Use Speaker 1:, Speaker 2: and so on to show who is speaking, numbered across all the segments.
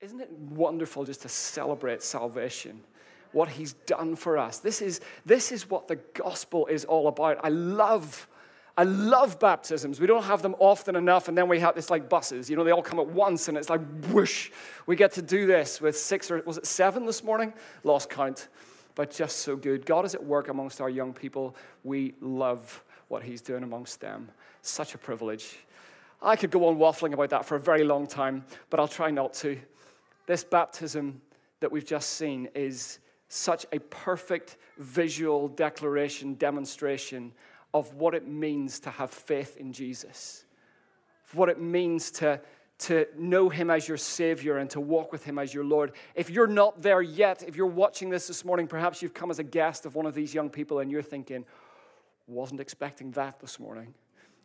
Speaker 1: Isn't it wonderful just to celebrate salvation? What he's done for us. This is, this is what the gospel is all about. I love, I love baptisms. We don't have them often enough, and then we have this like buses. You know, they all come at once, and it's like whoosh. We get to do this with six or was it seven this morning? Lost count, but just so good. God is at work amongst our young people. We love what he's doing amongst them. Such a privilege. I could go on waffling about that for a very long time, but I'll try not to. This baptism that we've just seen is such a perfect visual declaration, demonstration of what it means to have faith in Jesus, what it means to, to know Him as your Savior and to walk with Him as your Lord. If you're not there yet, if you're watching this this morning, perhaps you've come as a guest of one of these young people and you're thinking, wasn't expecting that this morning.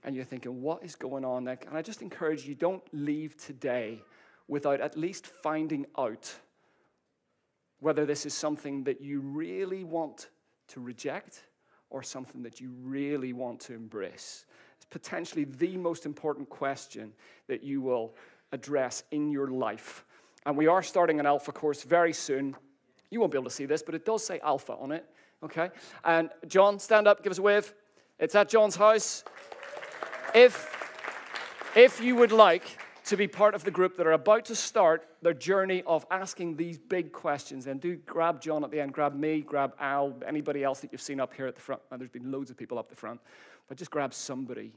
Speaker 1: And you're thinking, what is going on? And I just encourage you, don't leave today without at least finding out whether this is something that you really want to reject or something that you really want to embrace. It's potentially the most important question that you will address in your life. And we are starting an Alpha course very soon. You won't be able to see this, but it does say Alpha on it, okay? And John, stand up, give us a wave. It's at John's house. If, if you would like, to be part of the group that are about to start their journey of asking these big questions. And do grab John at the end, grab me, grab Al, anybody else that you've seen up here at the front. And there's been loads of people up the front, but just grab somebody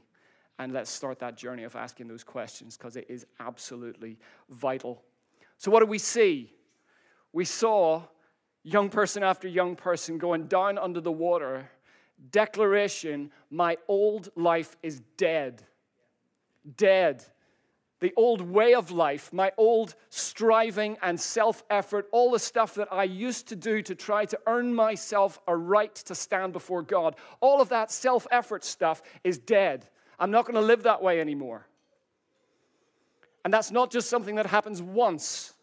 Speaker 1: and let's start that journey of asking those questions because it is absolutely vital. So, what do we see? We saw young person after young person going down under the water. Declaration, my old life is dead. Dead the old way of life, my old striving and self effort, all the stuff that I used to do to try to earn myself a right to stand before God, all of that self effort stuff is dead. I'm not going to live that way anymore. And that's not just something that happens once,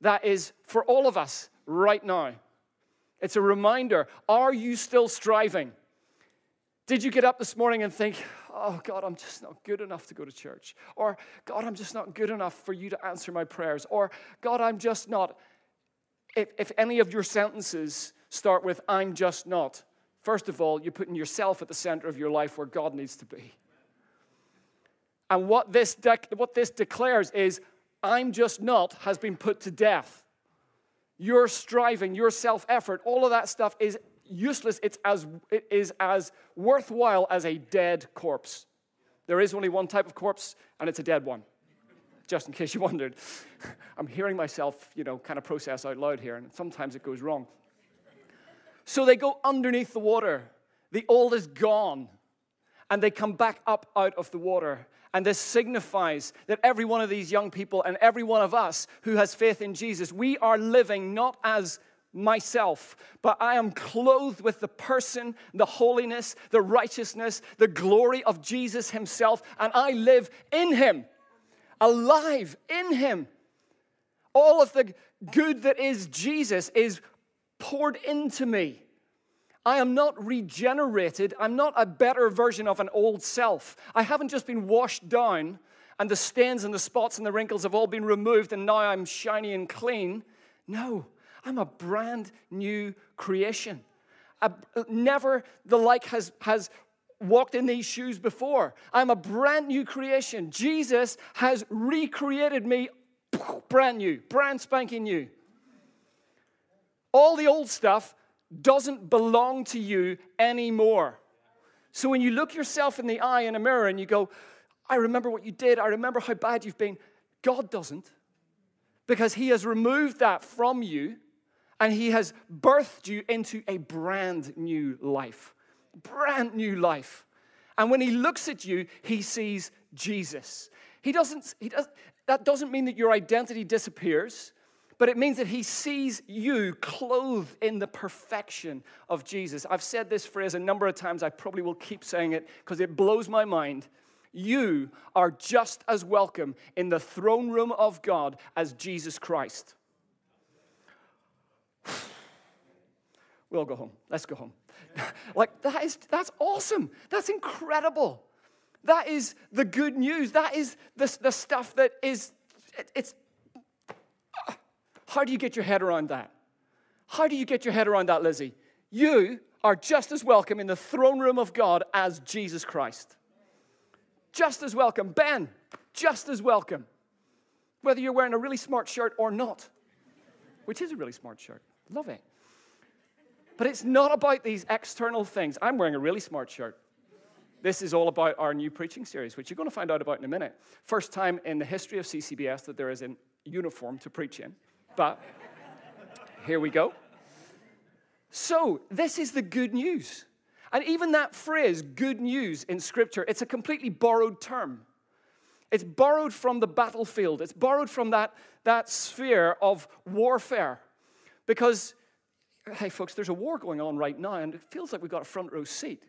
Speaker 1: that is for all of us right now. It's a reminder are you still striving? Did you get up this morning and think, oh, God, I'm just not good enough to go to church? Or, God, I'm just not good enough for you to answer my prayers? Or, God, I'm just not. If, if any of your sentences start with, I'm just not, first of all, you're putting yourself at the center of your life where God needs to be. And what this, what this declares is, I'm just not has been put to death. Your striving, your self effort, all of that stuff is useless, it's as, it is as worthwhile as a dead corpse. There is only one type of corpse, and it's a dead one. Just in case you wondered. I'm hearing myself, you know, kind of process out loud here, and sometimes it goes wrong. So they go underneath the water. The old is gone, and they come back up out of the water. And this signifies that every one of these young people and every one of us who has faith in Jesus, we are living not as myself, but I am clothed with the person, the holiness, the righteousness, the glory of Jesus Himself, and I live in Him, alive in Him. All of the good that is Jesus is poured into me. I am not regenerated. I'm not a better version of an old self. I haven't just been washed down and the stains and the spots and the wrinkles have all been removed and now I'm shiny and clean. No, I'm a brand new creation. A, never the like has, has walked in these shoes before. I'm a brand new creation. Jesus has recreated me brand new, brand spanking new. All the old stuff doesn't belong to you anymore. So when you look yourself in the eye in a mirror and you go, I remember what you did, I remember how bad you've been, God doesn't. Because He has removed that from you and He has birthed you into a brand new life. Brand new life. And when He looks at you, He sees Jesus. He doesn't, he does, that doesn't mean that your identity disappears, but it means that He sees you clothed in the perfection of Jesus. I've said this phrase a number of times. I probably will keep saying it because it blows my mind. You are just as welcome in the throne room of God as Jesus Christ. We'll go home. Let's go home. like, that is, that's awesome. That's incredible. That is the good news. That is the, the stuff that is, it, it's, How do you get your head around that? How do you get your head around that, Lizzie? You are just as welcome in the throne room of God as Jesus Christ. Just as welcome. Ben, just as welcome. Whether you're wearing a really smart shirt or not, which is a really smart shirt. Love it. But it's not about these external things. I'm wearing a really smart shirt. This is all about our new preaching series, which you're going to find out about in a minute. First time in the history of CCBS that there is a uniform to preach in. But here we go. So, this is the good news. And even that phrase, good news, in Scripture, it's a completely borrowed term. It's borrowed from the battlefield, it's borrowed from that, that sphere of warfare. Because, hey, folks, there's a war going on right now, and it feels like we've got a front row seat.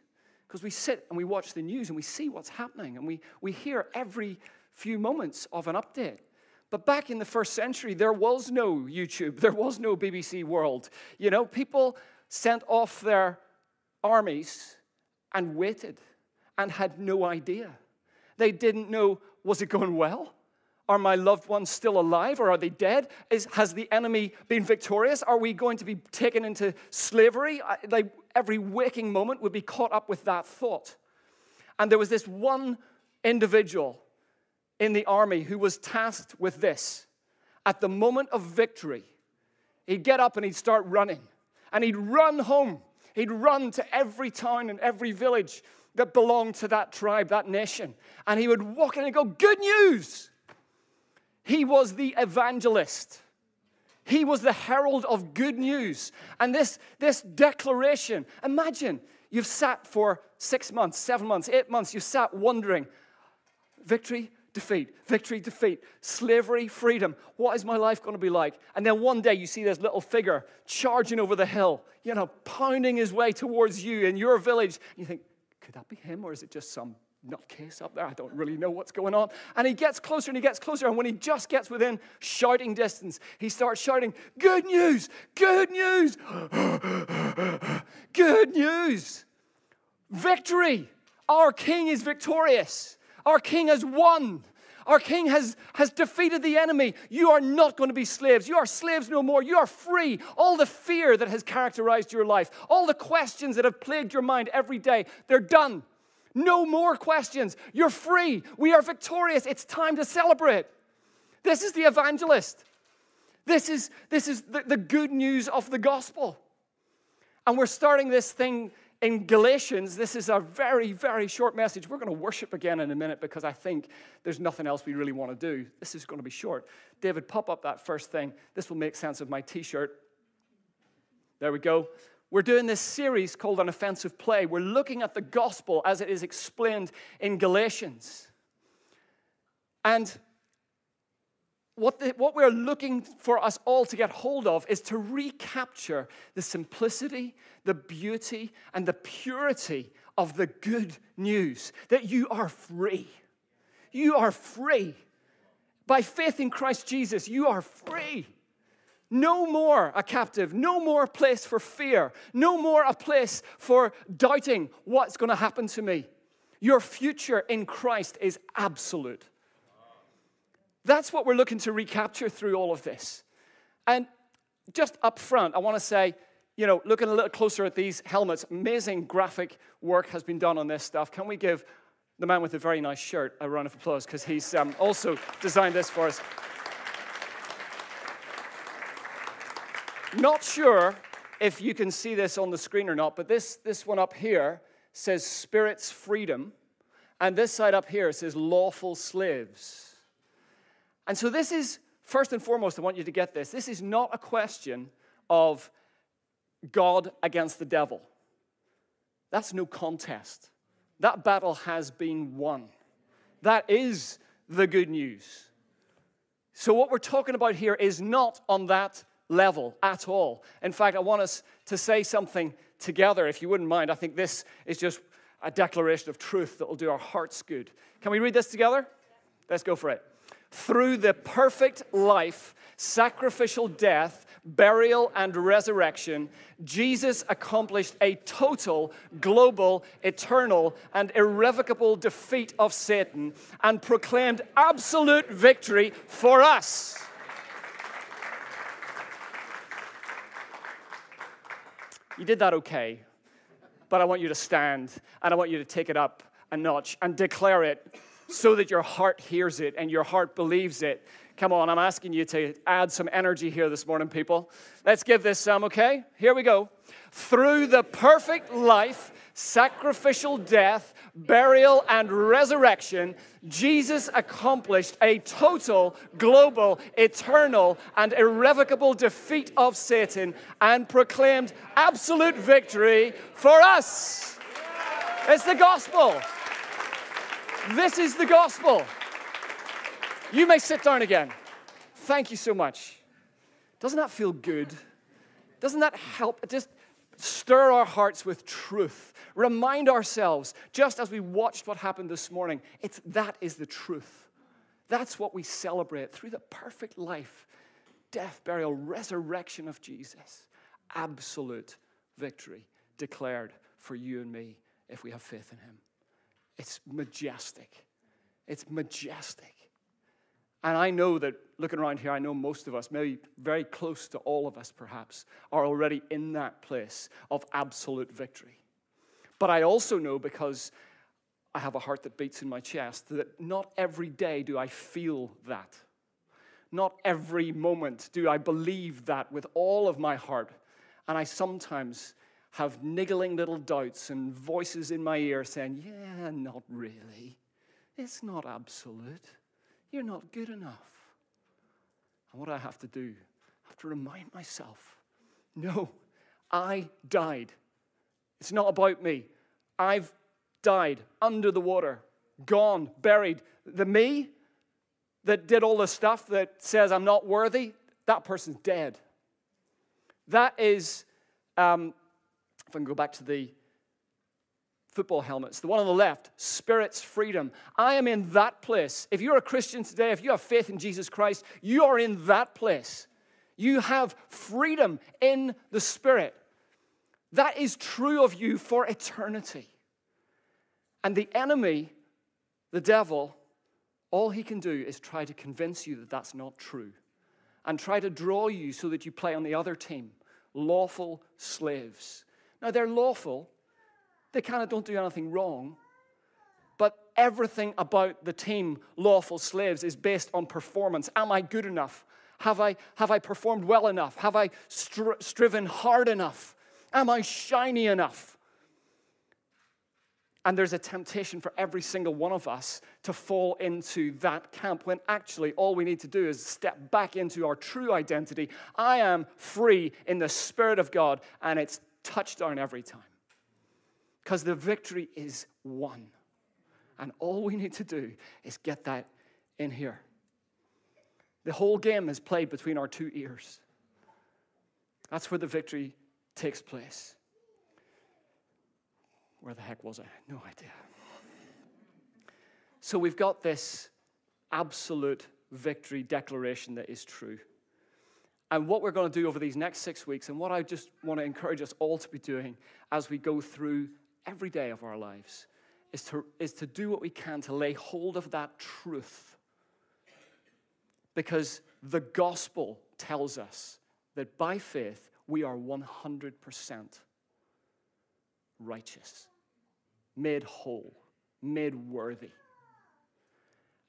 Speaker 1: Because we sit and we watch the news and we see what's happening, and we, we hear every few moments of an update. But back in the first century, there was no YouTube, there was no BBC World. You know, people sent off their armies and waited and had no idea. They didn't know was it going well? Are my loved ones still alive or are they dead? Is, has the enemy been victorious? Are we going to be taken into slavery? I, like every waking moment would be caught up with that thought. And there was this one individual in the army who was tasked with this. At the moment of victory, he'd get up and he'd start running. And he'd run home. He'd run to every town and every village that belonged to that tribe, that nation. And he would walk in and go, Good news! He was the evangelist. He was the herald of good news. And this, this declaration imagine you've sat for six months, seven months, eight months, you've sat wondering, victory, defeat, victory, defeat, slavery, freedom. What is my life going to be like? And then one day you see this little figure charging over the hill, you know, pounding his way towards you in your village. And you think, could that be him or is it just some nutcase up there? I don't really know what's going on. And he gets closer and he gets closer. And when he just gets within shouting distance, he starts shouting, Good news! Good news! Good news! Victory! Our king is victorious. Our king has won. Our king has, has defeated the enemy. You are not going to be slaves. You are slaves no more. You are free. All the fear that has characterized your life, all the questions that have plagued your mind every day, they're done. No more questions. You're free. We are victorious. It's time to celebrate. This is the evangelist. This is, this is the, the good news of the gospel. And we're starting this thing in Galatians, this is a very, very short message. We're going to worship again in a minute because I think there's nothing else we really want to do. This is going to be short. David, pop up that first thing. This will make sense of my t shirt. There we go. We're doing this series called An Offensive Play. We're looking at the gospel as it is explained in Galatians. And what, the, what we're looking for us all to get hold of is to recapture the simplicity, the beauty, and the purity of the good news that you are free. You are free. By faith in Christ Jesus, you are free. No more a captive, no more place for fear, no more a place for doubting what's going to happen to me. Your future in Christ is absolute. That's what we're looking to recapture through all of this. And just up front, I want to say, you know, looking a little closer at these helmets, amazing graphic work has been done on this stuff. Can we give the man with the very nice shirt a round of applause because he's um, also designed this for us? Not sure if you can see this on the screen or not, but this, this one up here says Spirit's Freedom, and this side up here says Lawful Slaves. And so, this is first and foremost, I want you to get this. This is not a question of God against the devil. That's no contest. That battle has been won. That is the good news. So, what we're talking about here is not on that level at all. In fact, I want us to say something together, if you wouldn't mind. I think this is just a declaration of truth that will do our hearts good. Can we read this together? Let's go for it through the perfect life, sacrificial death, burial, and resurrection, Jesus accomplished a total, global, eternal, and irrevocable defeat of Satan and proclaimed absolute victory for us. You did that okay. But I want you to stand and I want you to take it up a notch and declare it so that your heart hears it and your heart believes it. Come on, I'm asking you to add some energy here this morning, people. Let's give this some, okay? Here we go. Through the perfect life, sacrificial death, burial, and resurrection, Jesus accomplished a total, global, eternal, and irrevocable defeat of Satan and proclaimed absolute victory for us. It's the gospel. This is the gospel. You may sit down again. Thank you so much. Doesn't that feel good? Doesn't that help? Just stir our hearts with truth. Remind ourselves, just as we watched what happened this morning, it's that is the truth. That's what we celebrate through the perfect life, death, burial, resurrection of Jesus. Absolute victory declared for you and me if we have faith in him. It's majestic. It's majestic. And I know that looking around here, I know most of us, maybe very close to all of us perhaps, are already in that place of absolute victory. But I also know because I have a heart that beats in my chest that not every day do I feel that. Not every moment do I believe that with all of my heart. And I sometimes have niggling little doubts and voices in my ear saying, Yeah, not really. It's not absolute. You're not good enough. And what I have to do? I have to remind myself no, I died. It's not about me. I've died under the water, gone, buried. The me that did all the stuff that says I'm not worthy, that person's dead. That is um, if I can go back to the football helmets, the one on the left, Spirit's freedom. I am in that place. If you're a Christian today, if you have faith in Jesus Christ, you are in that place. You have freedom in the Spirit. That is true of you for eternity. And the enemy, the devil, all he can do is try to convince you that that's not true and try to draw you so that you play on the other team, lawful slaves. Now, they're lawful, they kind of don't do anything wrong, but everything about the team, lawful slaves, is based on performance. Am I good enough? Have I, have I performed well enough? Have I stri- striven hard enough? Am I shiny enough? And there's a temptation for every single one of us to fall into that camp when actually all we need to do is step back into our true identity. I am free in the Spirit of God, and it's touchdown every time. Because the victory is won. And all we need to do is get that in here. The whole game is played between our two ears. That's where the victory takes place. Where the heck was I? No idea. So we've got this absolute victory declaration that is true. And what we're going to do over these next six weeks, and what I just want to encourage us all to be doing as we go through every day of our lives, is to, is to do what we can to lay hold of that truth. Because the gospel tells us that by faith we are 100% righteous, made whole, made worthy.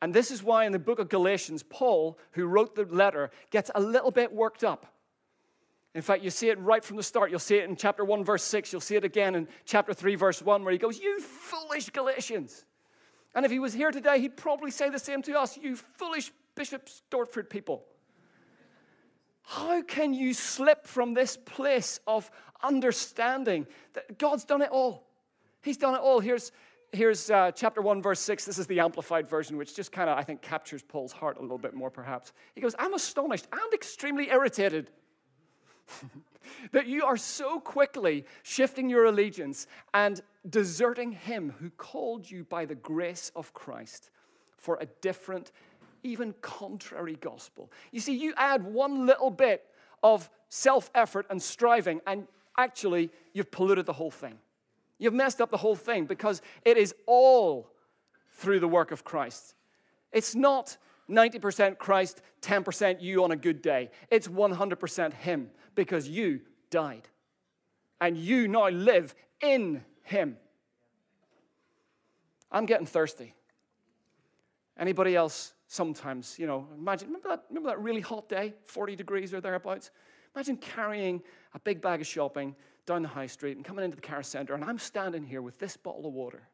Speaker 1: And this is why in the book of Galatians, Paul, who wrote the letter, gets a little bit worked up. In fact, you see it right from the start. You'll see it in chapter 1, verse 6. You'll see it again in chapter 3, verse 1, where he goes, You foolish Galatians. And if he was here today, he'd probably say the same to us, You foolish Bishop Stortford people. How can you slip from this place of understanding that God's done it all? He's done it all. Here's, here's uh, chapter 1, verse 6. This is the amplified version, which just kind of, I think, captures Paul's heart a little bit more, perhaps. He goes, I'm astonished and extremely irritated that you are so quickly shifting your allegiance and deserting him who called you by the grace of Christ for a different, even contrary gospel. You see, you add one little bit of self effort and striving, and actually, you've polluted the whole thing. You've messed up the whole thing because it is all through the work of Christ. It's not 90% Christ, 10% you on a good day. It's 100% Him because you died. and you now live in him. I'm getting thirsty. Anybody else sometimes, you know, imagine, remember that, remember that really hot day, 40 degrees or thereabouts? Imagine carrying a big bag of shopping down the high street and coming into the car center, and I'm standing here with this bottle of water.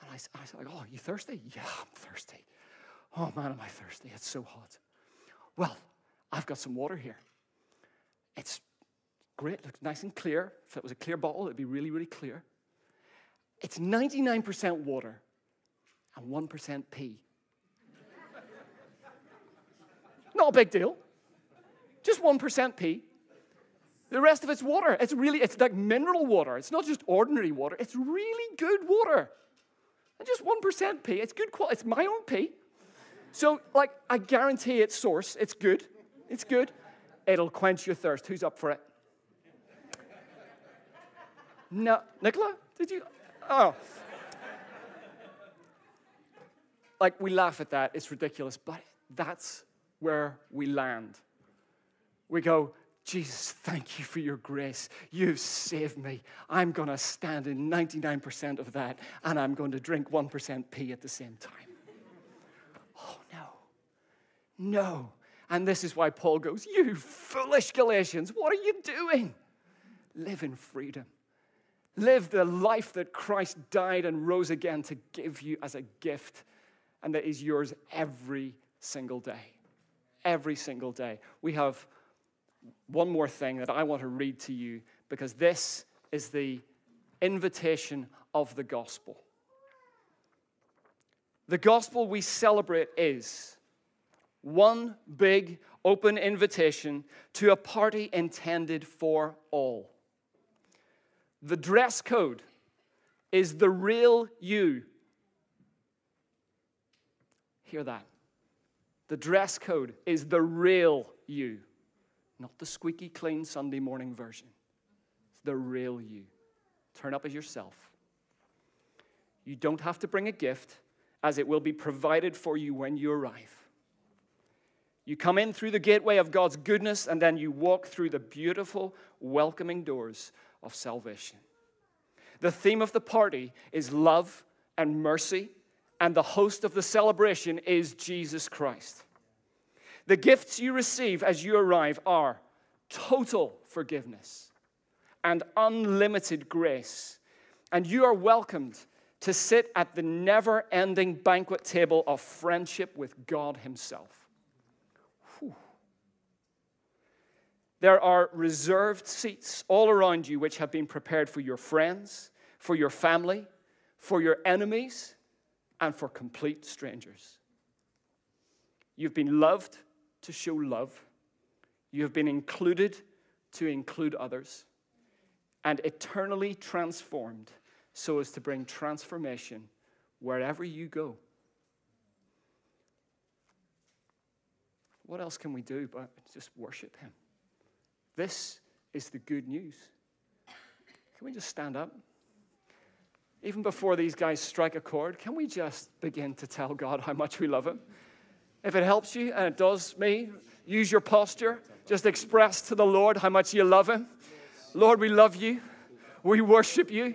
Speaker 1: And I, I like, Oh, you thirsty? Yeah, I'm thirsty. Oh man, am I thirsty? It's so hot. Well, I've got some water here. It's great, looks nice and clear. If it was a clear bottle, it'd be really, really clear. It's 99% water and 1% pee. Not a big deal. Just 1% pee. The rest of it's water. It's really, it's like mineral water. It's not just ordinary water. It's really good water. And just 1% pee. It's good quality. It's my own pee. So, like, I guarantee it's source. It's good. It's good. It'll quench your thirst. Who's up for it? No. Nicola? Did you? Oh. Like, we laugh at that. It's ridiculous. But that's where we land. We go, Jesus, thank you for your grace. You've saved me. I'm going to stand in 99% of that, and I'm going to drink 1% pee at the same time. No. And this is why Paul goes, You foolish Galatians, what are you doing? Live in freedom. Live the life that Christ died and rose again to give you as a gift, and that is yours every single day every single day. We have one more thing that I want to read to you because this is the invitation of the gospel. The gospel we celebrate is one big open invitation to a party intended for all. The dress code is the real you. Hear that. The dress code is the real you, not the squeaky clean Sunday morning version. It's the real you. Turn up as yourself. You don't have to bring a gift, as it will be provided for you when you arrive. You come in through the gateway of God's goodness, and then you walk through the beautiful, welcoming doors of salvation. The theme of the party is love and mercy and the host of the celebration is Jesus Christ. The gifts you receive as you arrive are total forgiveness and unlimited grace. And you are welcomed to sit at the never ending banquet table of friendship with God Himself. There are reserved seats all around you which have been prepared for your friends, for your family, for your enemies and for complete strangers. You've been loved to show love, you have been included to include others, and eternally transformed so as to bring transformation wherever you go. What else can we do but just worship Him? This is the good news. Can we just stand up? even before these guys strike a chord, can we just begin to tell God how much we love Him? If it helps you, and it does me, use your posture. Just express to the Lord how much you love Him. Lord, we love you. We worship you.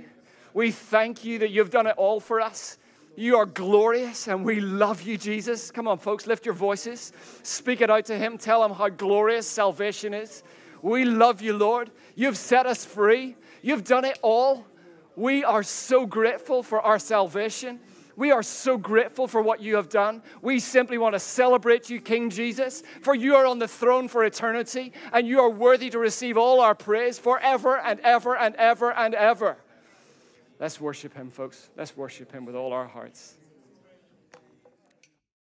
Speaker 1: We thank you that you've done it all for us. You are glorious and we love you, Jesus. Come on, folks, lift your voices. Speak it out to Him. Tell Him how glorious salvation is. We love you, Lord. You've set us free. You've done it all. We are so grateful for our salvation. We are so grateful for what you have done. We simply want to celebrate you, King Jesus, for you are on the throne for eternity, and you are worthy to receive all our praise forever and ever and ever and ever. Let's worship him, folks. Let's worship him with all our hearts.